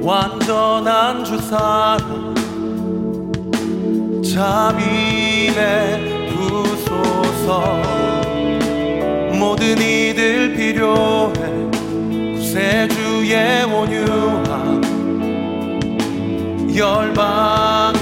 완전한 주사랑 자비에 부소서. 모든 이들 필요해. 구세주의 온유함. 열방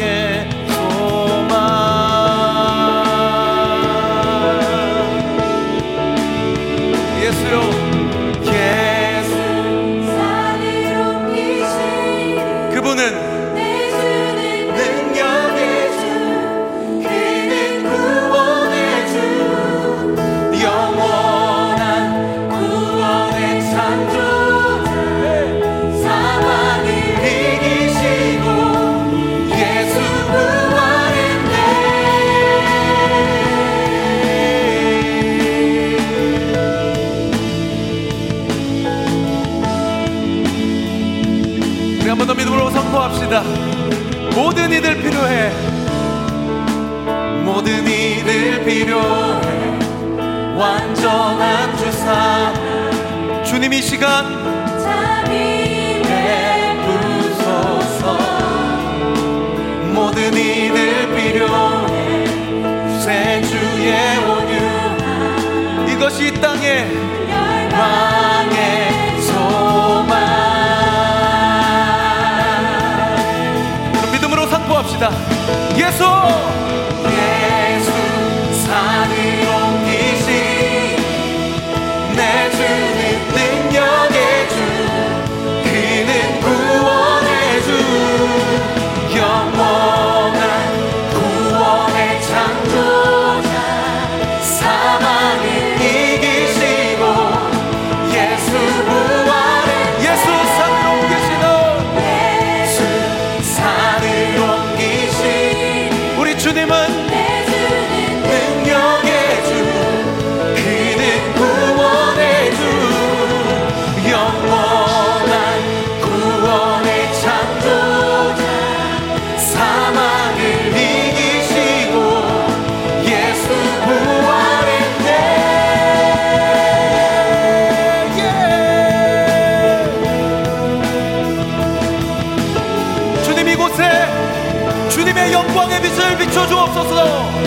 필요해. 모든 이들 필요해. 완전한 주사. 주님 이 시간 베푸소서. 모든 이들 필요해. 구주의 온유. 이것이 땅에 열방의 소망. 합시다. 예수! 비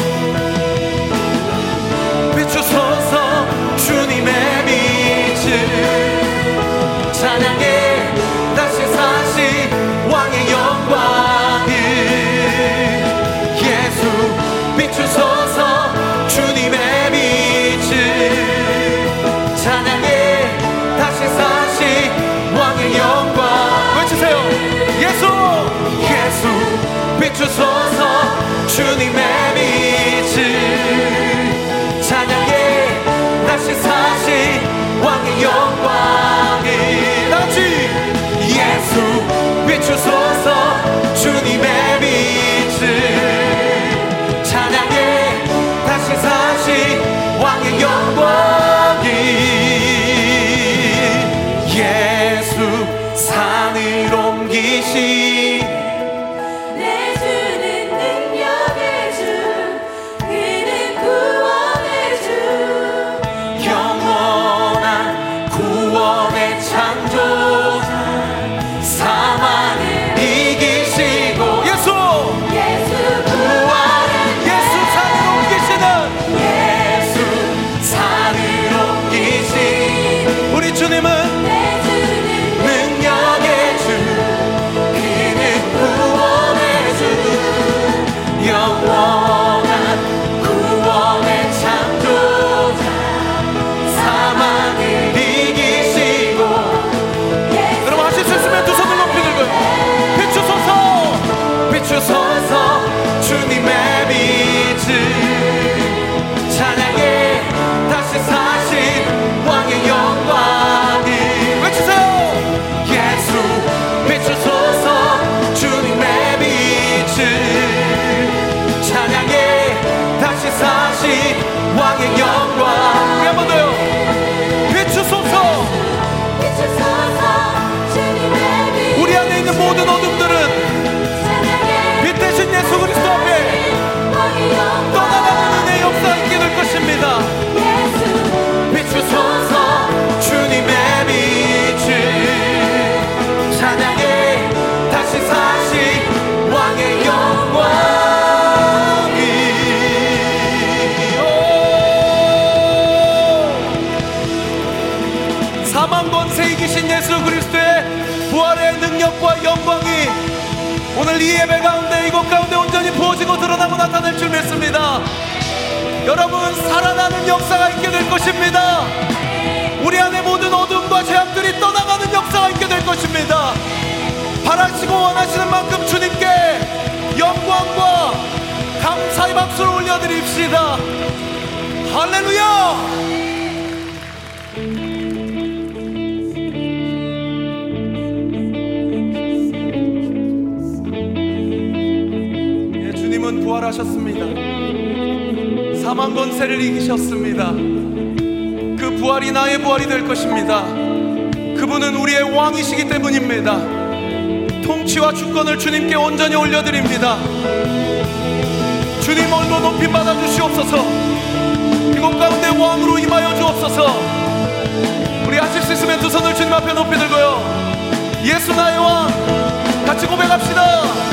예수 산을 옮기시 주님 의 빛을 예배 가운데 이곳 가운데 온전히 부어지고 드러나고 나타날 줄 믿습니다. 여러분 살아나는 역사가 있게 될 것입니다. 우리 안에 모든 어둠과 죄악들이 떠나가는 역사가 있게 될 것입니다. 바라시고 원하시는 만큼 주님께 영광과 감사의 박수를 올려드립시다. 할렐루야 부활하셨습니다. 사망 권세를 이기셨습니다. 그 부활이 나의 부활이 될 것입니다. 그분은 우리의 왕이시기 때문입니다. 통치와 주권을 주님께 온전히 올려드립니다. 주님 얼로 높이 받아 주시옵소서. 이곳 가운데 왕으로 임하여 주옵소서. 우리 하실 수 있으면 두 손을 주님 앞에 높이 들고요. 예수 나의 왕 같이 고백합시다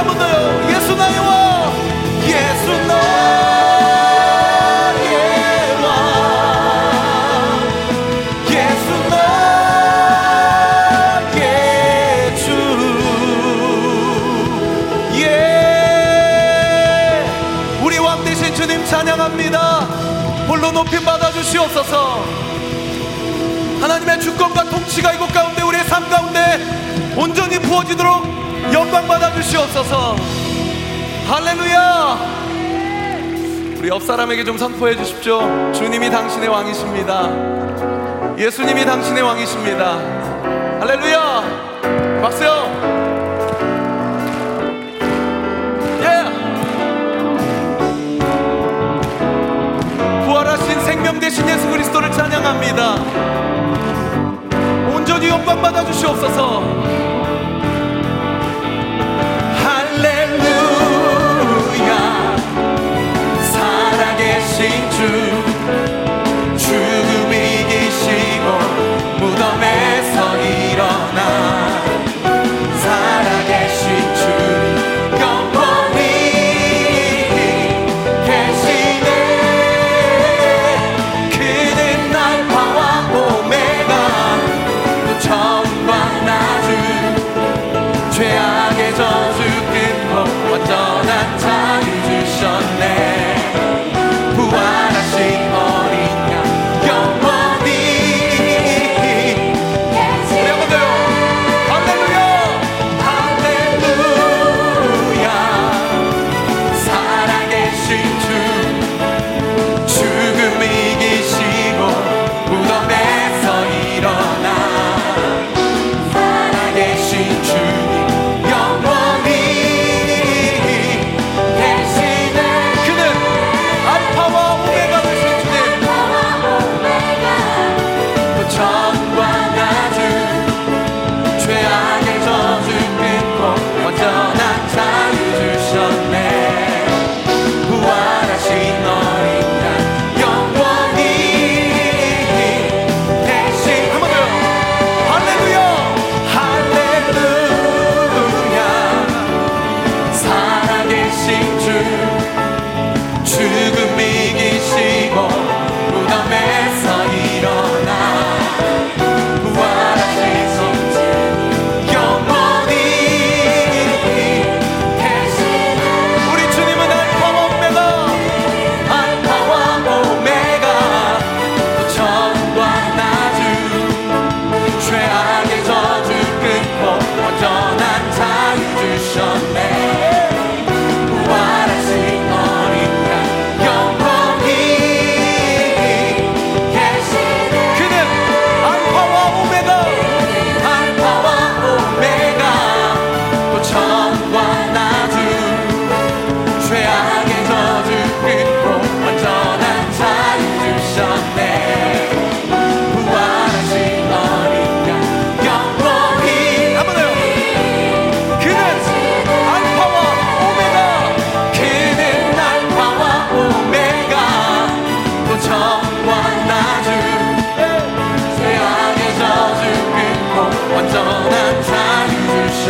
한번 더요 예수 나의 왕! 예수 나의 왕! 예수 나의 주 예. 우리 왕 대신 주님 찬양합니다. 홀로 높임 받아 주시옵소서. 하나님의 주권과 통치가 이곳 가운데 우리의 삶 가운데 온전히 부어지도록 영광 받아 주시옵소서. 할렐루야. 우리 옆 사람에게 좀 선포해 주십시오. 주님이 당신의 왕이십니다. 예수님이 당신의 왕이십니다. 할렐루야. 박수요. 예. 생명 되신 예수 그리스도를 찬양합니다. 온전히 영광 받아 주시옵소서 살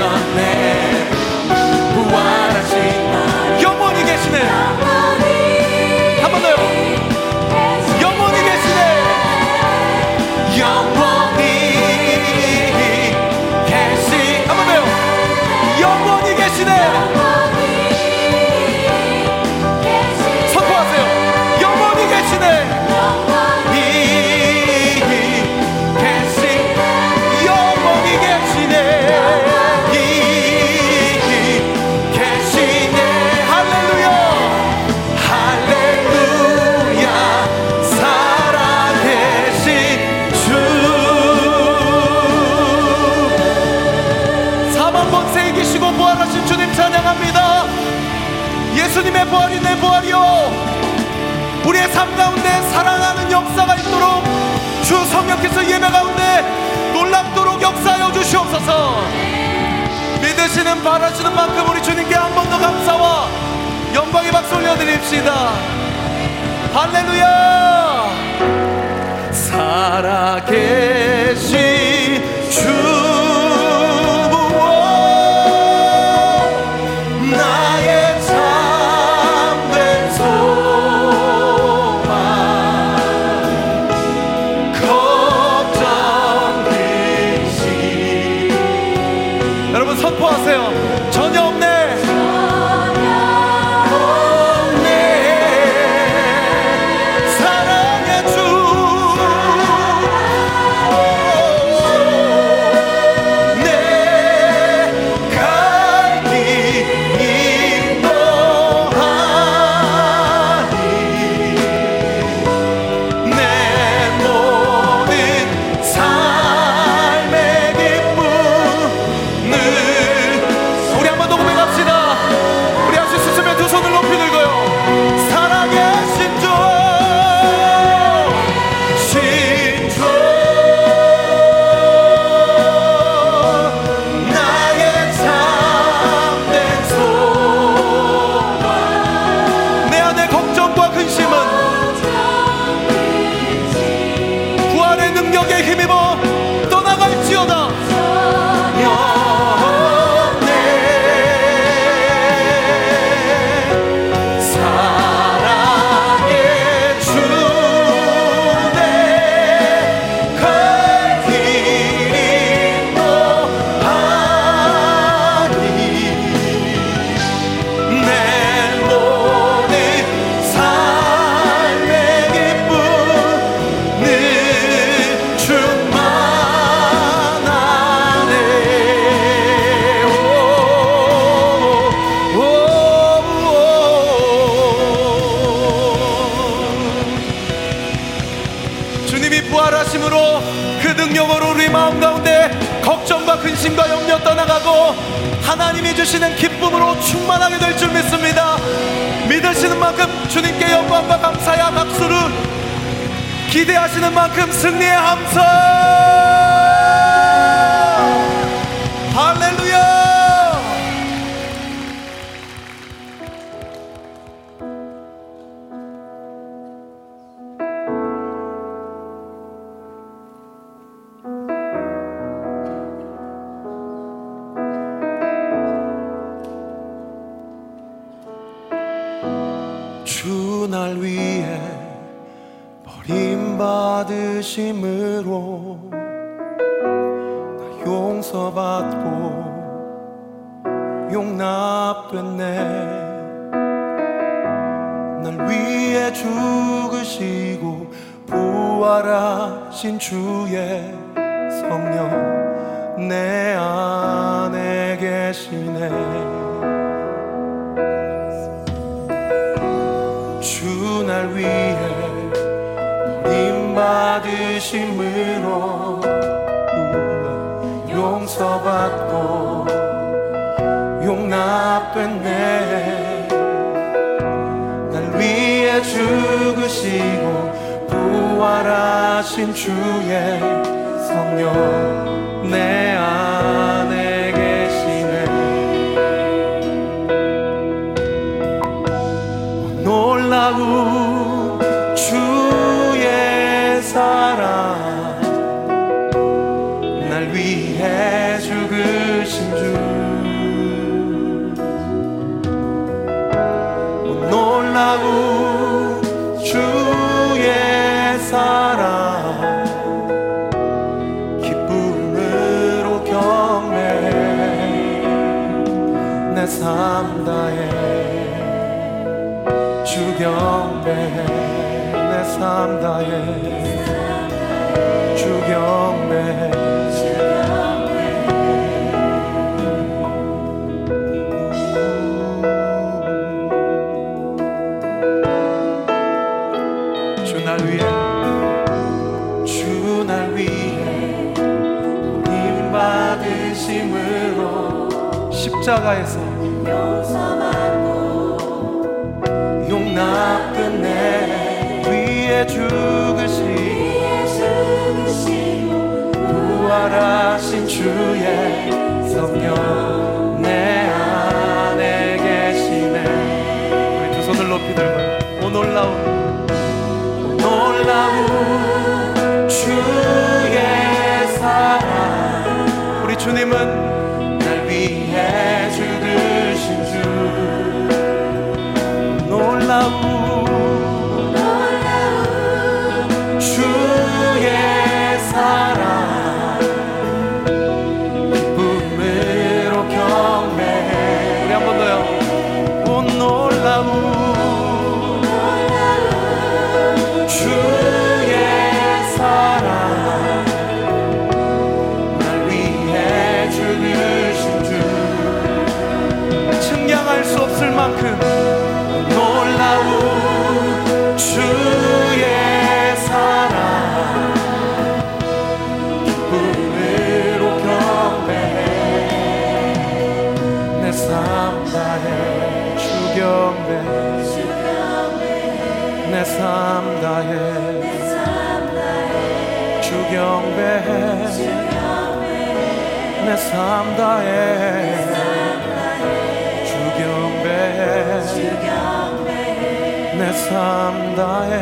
John 할렐루야! 살아계신 주 주시는 기쁨으로 충만하게 될 줄 믿습니다. 믿으시는 만큼 주님께 영광과 감사야 박수를 기대하시는 만큼 승리의 함성! 위해 죽으시고 부활하신 주의 성령 내 안에 계시네. 주 날 위해 임 받으심으로 용서받고 용납된 내 하신 주의 성령. 주 경배해 내 삶 다해. 주 경배해 주날 위해. 주 날 위해 님 받으심으로 십자가에서 부활하신 삶 다해 주 경배해 내 삶 다해 주 경배해 내삶 다해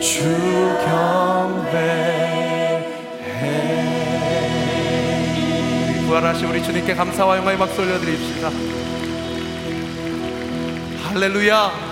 주 경배해 부활하신 우리 주님께 감사와 영광의 박수 올려드립시다 할렐루야